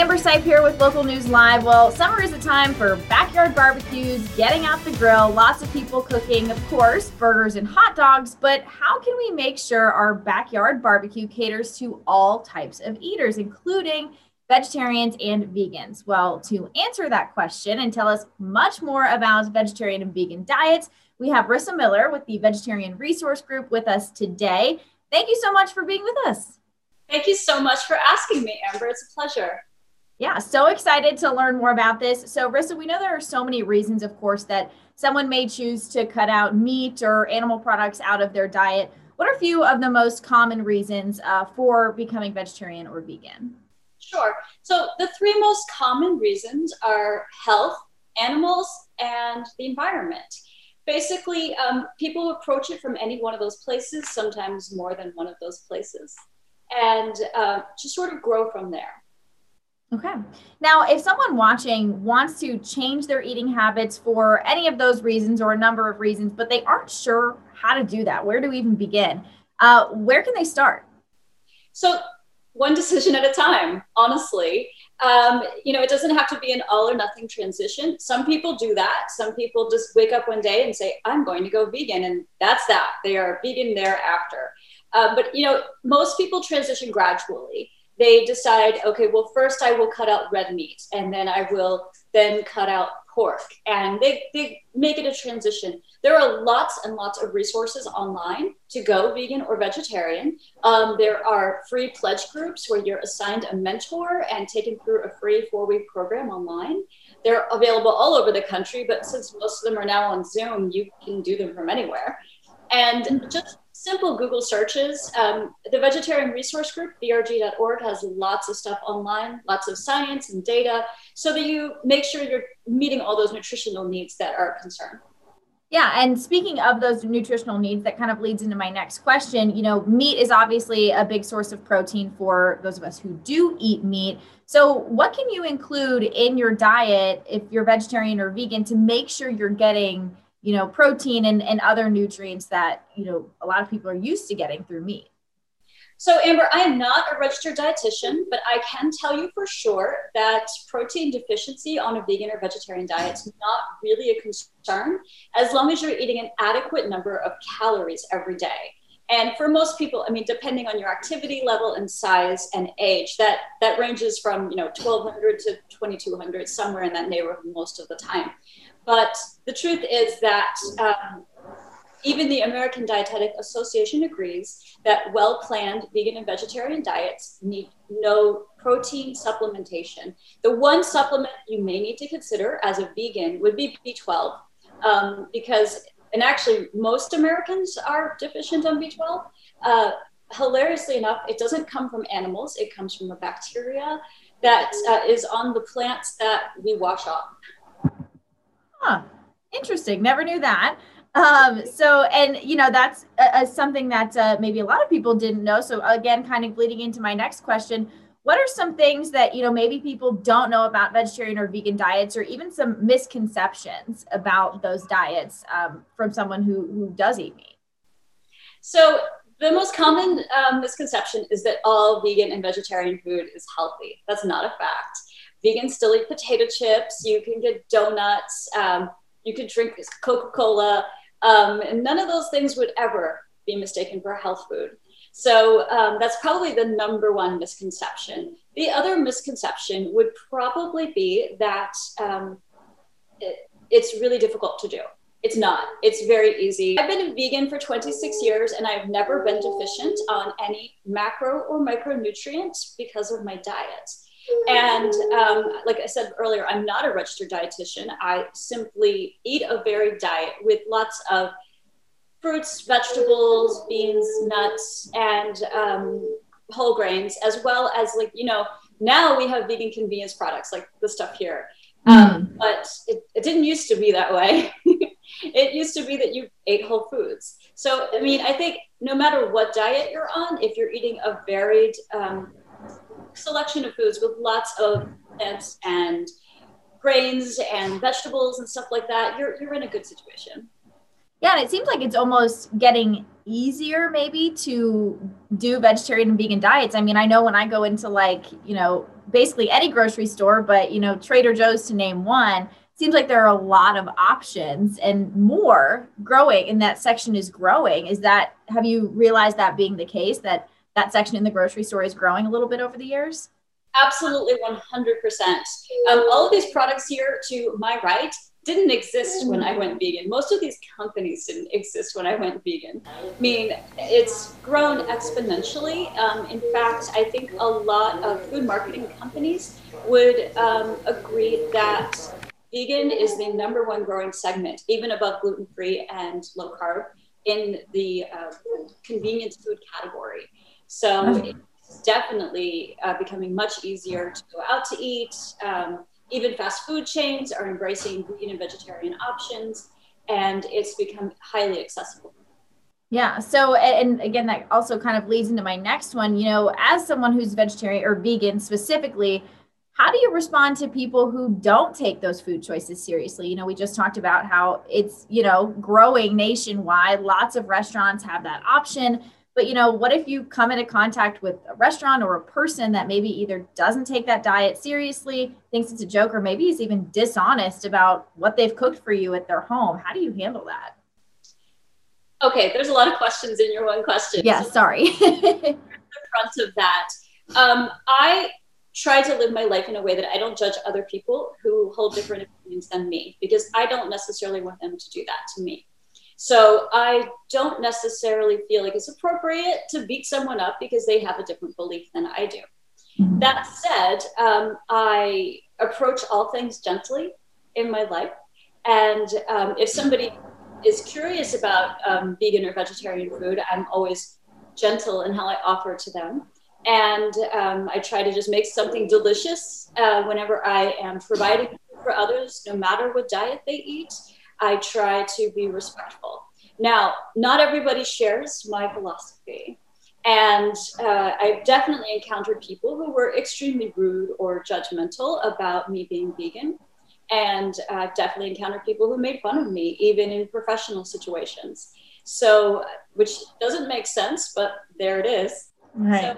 Amber Sipe here with Local News Live. Well, summer is a time for backyard barbecues, getting out the grill, lots of people cooking, of course, burgers and hot dogs. But how can we make sure our backyard barbecue caters to all types of eaters, including vegetarians and vegans? Well, to answer that question and tell us much more about vegetarian and vegan diets, we have Rissa Miller with the Vegetarian Resource Group with us today. Thank you so much for being with us. Thank you so much for asking me, Amber. It's a pleasure. Yeah, so excited to learn more about this. So, Rissa, we know there are so many reasons, of course, that someone may choose to cut out meat or animal products out of their diet. What are a few of the most common reasons uh, for becoming vegetarian or vegan? Sure. So, the three most common reasons are health, animals, and the environment. Basically, um, people approach it from any one of those places, sometimes more than one of those places, and uh, just sort of grow from there. Okay. Now, if someone watching wants to change their eating habits for any of those reasons or a number of reasons, but they aren't sure how to do that, where do we even begin? Uh, where can they start? So, one decision at a time, honestly. Um, you know, it doesn't have to be an all or nothing transition. Some people do that. Some people just wake up one day and say, I'm going to go vegan. And that's that. They are vegan thereafter. Uh, but, you know, most people transition gradually they decide, okay, well, first I will cut out red meat and then I will then cut out pork. And they, they make it a transition. There are lots and lots of resources online to go vegan or vegetarian. Um, there are free pledge groups where you're assigned a mentor and taken through a free four week program online. They're available all over the country, but since most of them are now on Zoom, you can do them from anywhere. And just simple Google searches. Um, the Vegetarian Resource Group, vrg.org, has lots of stuff online, lots of science and data, so that you make sure you're meeting all those nutritional needs that are a concern. Yeah, and speaking of those nutritional needs, that kind of leads into my next question. You know, meat is obviously a big source of protein for those of us who do eat meat. So, what can you include in your diet if you're vegetarian or vegan to make sure you're getting you know, protein and, and other nutrients that, you know, a lot of people are used to getting through meat. So, Amber, I am not a registered dietitian, but I can tell you for sure that protein deficiency on a vegan or vegetarian diet is not really a concern as long as you're eating an adequate number of calories every day. And for most people, I mean, depending on your activity level and size and age, that that ranges from you know 1,200 to 2,200, somewhere in that neighborhood most of the time. But the truth is that um, even the American Dietetic Association agrees that well planned vegan and vegetarian diets need no protein supplementation. The one supplement you may need to consider as a vegan would be B12, um, because, and actually, most Americans are deficient on B12. Uh, hilariously enough, it doesn't come from animals, it comes from a bacteria that uh, is on the plants that we wash off. Huh. Interesting. Never knew that. Um, so, and you know, that's uh, something that uh, maybe a lot of people didn't know. So, again, kind of leading into my next question what are some things that you know maybe people don't know about vegetarian or vegan diets or even some misconceptions about those diets um, from someone who who does eat meat so the most common um, misconception is that all vegan and vegetarian food is healthy that's not a fact still eat potato chips. You can get donuts. Um, you can drink Coca Cola. Um, and none of those things would ever be mistaken for health food. So um, that's probably the number one misconception. The other misconception would probably be that um, it, it's really difficult to do. It's not. It's very easy. I've been a vegan for 26 years and I've never been deficient on any macro or micronutrients because of my diet. And um, like I said earlier, I'm not a registered dietitian. I simply eat a varied diet with lots of fruits, vegetables, beans, nuts, and um, whole grains, as well as like, you know, now we have vegan convenience products like the stuff here. Mm. Um, but it, it didn't used to be that way. it used to be that you ate whole foods. So, I mean, I think no matter what diet you're on, if you're eating a varied um, selection of foods with lots of plants and grains and vegetables and stuff like that, you're, you're in a good situation. Yeah, and it seems like it's almost getting easier maybe to do vegetarian and vegan diets. I mean, I know when I go into like, you know, basically any grocery store, but you know, Trader Joe's to name one, seems like there are a lot of options and more growing and that section is growing. Is that have you realized that being the case that that section in the grocery store is growing a little bit over the years? Absolutely 100%. Um, all of these products here to my right didn't exist when I went vegan. Most of these companies didn't exist when I went vegan. I mean, it's grown exponentially. Um, in fact, I think a lot of food marketing companies would um, agree that vegan is the number one growing segment, even above gluten free and low carb, in the uh, convenience food category. So it's definitely uh, becoming much easier to go out to eat. Um, even fast food chains are embracing vegan and vegetarian options, and it's become highly accessible. Yeah. So, and again, that also kind of leads into my next one. You know, as someone who's vegetarian or vegan specifically, how do you respond to people who don't take those food choices seriously? You know, we just talked about how it's, you know, growing nationwide. Lots of restaurants have that option. But, you know, what if you come into contact with a restaurant or a person that maybe either doesn't take that diet seriously, thinks it's a joke, or maybe is even dishonest about what they've cooked for you at their home? How do you handle that? Okay, there's a lot of questions in your one question. Yeah, sorry. the front of that. Um, I try to live my life in a way that I don't judge other people who hold different opinions than me because I don't necessarily want them to do that to me. So I don't necessarily feel like it's appropriate to beat someone up because they have a different belief than I do. Mm-hmm. That said, um, I approach all things gently in my life. And um, if somebody is curious about um, vegan or vegetarian food, I'm always gentle in how I offer to them and um, I try to just make something delicious uh, whenever I am providing for others, no matter what diet they eat. I try to be respectful. Now, not everybody shares my philosophy. And uh, I've definitely encountered people who were extremely rude or judgmental about me being vegan. And I've definitely encountered people who made fun of me, even in professional situations. So, which doesn't make sense, but there it is. Right. So,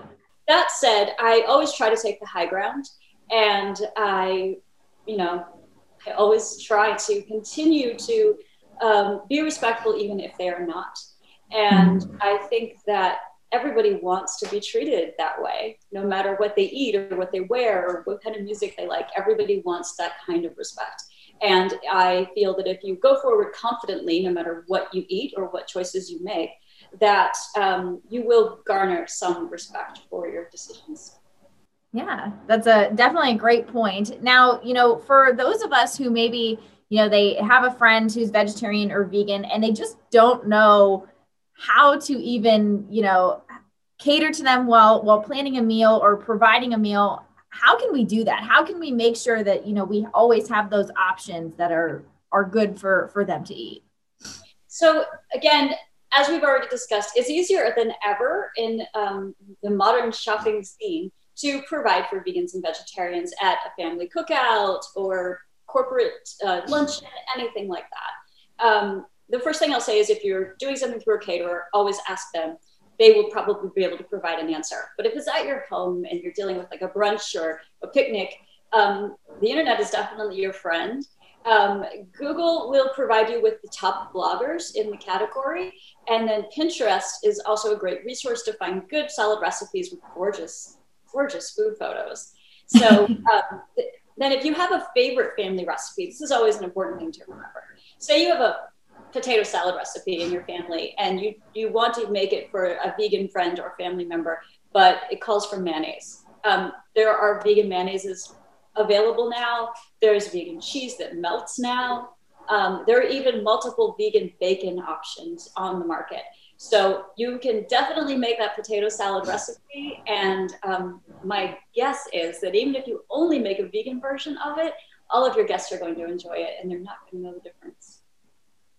that said, I always try to take the high ground and I, you know, I always try to continue to um, be respectful even if they are not. And. I think that everybody wants to be treated that way, no matter what they eat or what they wear or what kind of music they like. Everybody wants that kind of respect. And I feel that if you go forward confidently, no matter what you eat or what choices you make, that um, you will garner some respect for your decisions. Yeah, that's a definitely a great point. Now, you know, for those of us who maybe, you know, they have a friend who's vegetarian or vegan and they just don't know how to even, you know, cater to them while while planning a meal or providing a meal, how can we do that? How can we make sure that, you know, we always have those options that are are good for for them to eat? So again, as we've already discussed, it's easier than ever in um, the modern shopping scene to provide for vegans and vegetarians at a family cookout or corporate uh, luncheon, anything like that. Um, the first thing I'll say is if you're doing something through a caterer, always ask them. They will probably be able to provide an answer. But if it's at your home and you're dealing with like a brunch or a picnic, um, the internet is definitely your friend. Um, Google will provide you with the top bloggers in the category. And then Pinterest is also a great resource to find good, solid recipes with gorgeous, gorgeous food photos. So um, th- then, if you have a favorite family recipe, this is always an important thing to remember. Say you have a potato salad recipe in your family and you, you want to make it for a vegan friend or family member, but it calls for mayonnaise. Um, there are vegan mayonnaises available now. There's vegan cheese that melts now. Um, there are even multiple vegan bacon options on the market. So you can definitely make that potato salad recipe. And um, my guess is that even if you only make a vegan version of it, all of your guests are going to enjoy it and they're not going to know the difference.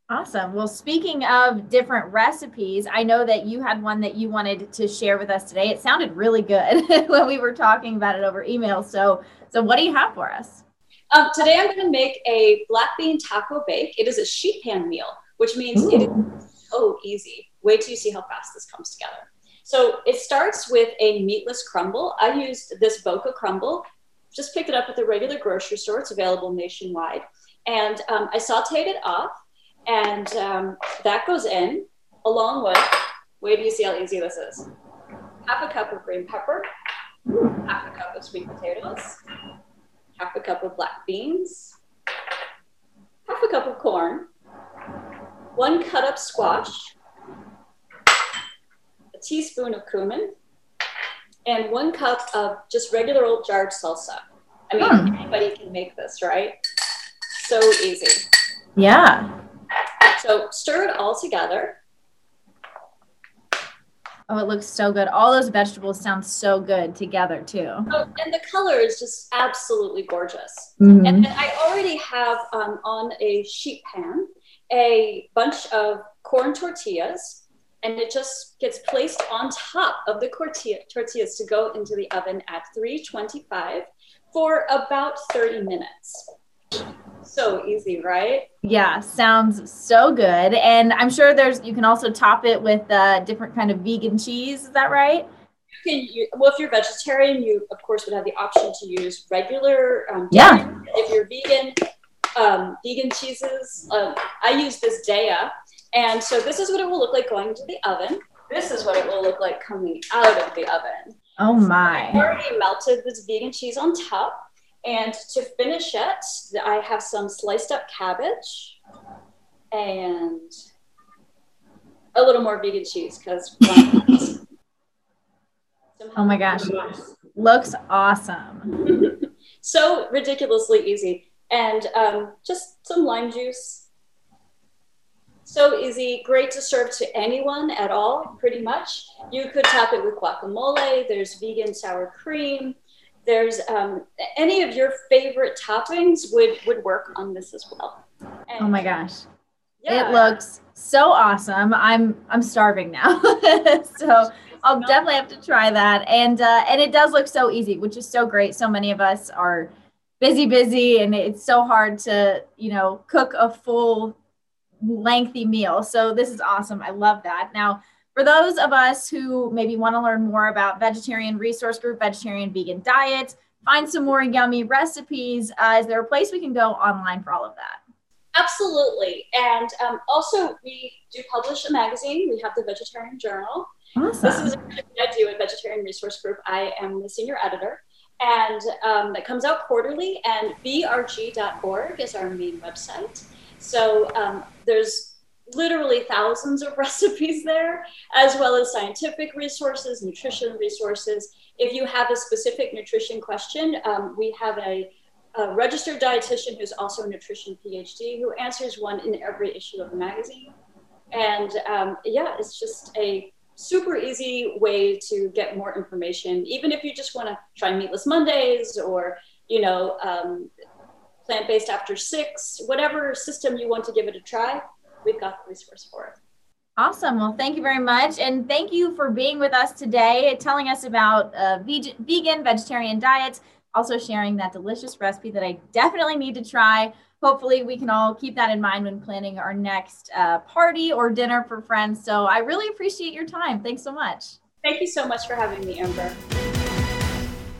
Awesome. Well, speaking of different recipes, I know that you had one that you wanted to share with us today. It sounded really good when we were talking about it over email. So, so what do you have for us? Um, today, I'm going to make a black bean taco bake. It is a sheet pan meal, which means Ooh. it is so easy. Wait till you see how fast this comes together. So it starts with a meatless crumble. I used this Boca crumble just picked it up at the regular grocery store. It's available nationwide. And um, I sauteed it up, and um, that goes in along with, wait till you see how easy this is. Half a cup of green pepper, half a cup of sweet potatoes, half a cup of black beans, half a cup of corn, one cut up squash, teaspoon of cumin, and one cup of just regular old jarred salsa. I mean, hmm. anybody can make this, right? So easy. Yeah. So stir it all together. Oh, it looks so good. All those vegetables sound so good together too. Oh, and the color is just absolutely gorgeous. Mm-hmm. And I already have um, on a sheet pan a bunch of corn tortillas, and it just gets placed on top of the tortilla, tortillas to go into the oven at 325 for about 30 minutes. So easy, right? Yeah, sounds so good. And I'm sure there's you can also top it with uh, different kind of vegan cheese. Is that right? You can, well, if you're vegetarian, you of course would have the option to use regular. Um, yeah. If you're vegan, um, vegan cheeses. Um, I use this Daiya, and so this is what it will look like going into the oven. This is what it will look like coming out of the oven. Oh my! I already melted this vegan cheese on top. And to finish it, I have some sliced up cabbage and a little more vegan cheese because. oh my gosh, looks awesome. so ridiculously easy. And um, just some lime juice. So easy, great to serve to anyone at all, pretty much. You could top it with guacamole, there's vegan sour cream there's um, any of your favorite toppings would would work on this as well. And oh my gosh. Yeah. It looks so awesome. I'm I'm starving now. so I'll definitely have to try that. And uh, and it does look so easy, which is so great. So many of us are busy, busy, and it's so hard to, you know, cook a full lengthy meal. So this is awesome. I love that. Now for those of us who maybe want to learn more about vegetarian resource group, vegetarian vegan diet, find some more yummy recipes, uh, is there a place we can go online for all of that? Absolutely. And um, also, we do publish a magazine. We have the Vegetarian Journal. Awesome. This is what I do at Vegetarian Resource Group. I am the senior editor, and um, it comes out quarterly. And vrg.org is our main website. So um, there's literally thousands of recipes there, as well as scientific resources, nutrition resources. If you have a specific nutrition question, um, we have a, a, registered dietitian who's also a nutrition PhD who answers one in every issue of the magazine. And um, yeah, it's just a super easy way to get more information, even if you just want to try meatless Mondays or, you know, um, plant based after six, whatever system you want to give it a try we've got the resource for it. Awesome. Well, thank you very much. And thank you for being with us today, telling us about uh, vegan, vegetarian diets, also sharing that delicious recipe that I definitely need to try. Hopefully, we can all keep that in mind when planning our next uh, party or dinner for friends. So I really appreciate your time. Thanks so much. Thank you so much for having me, Amber.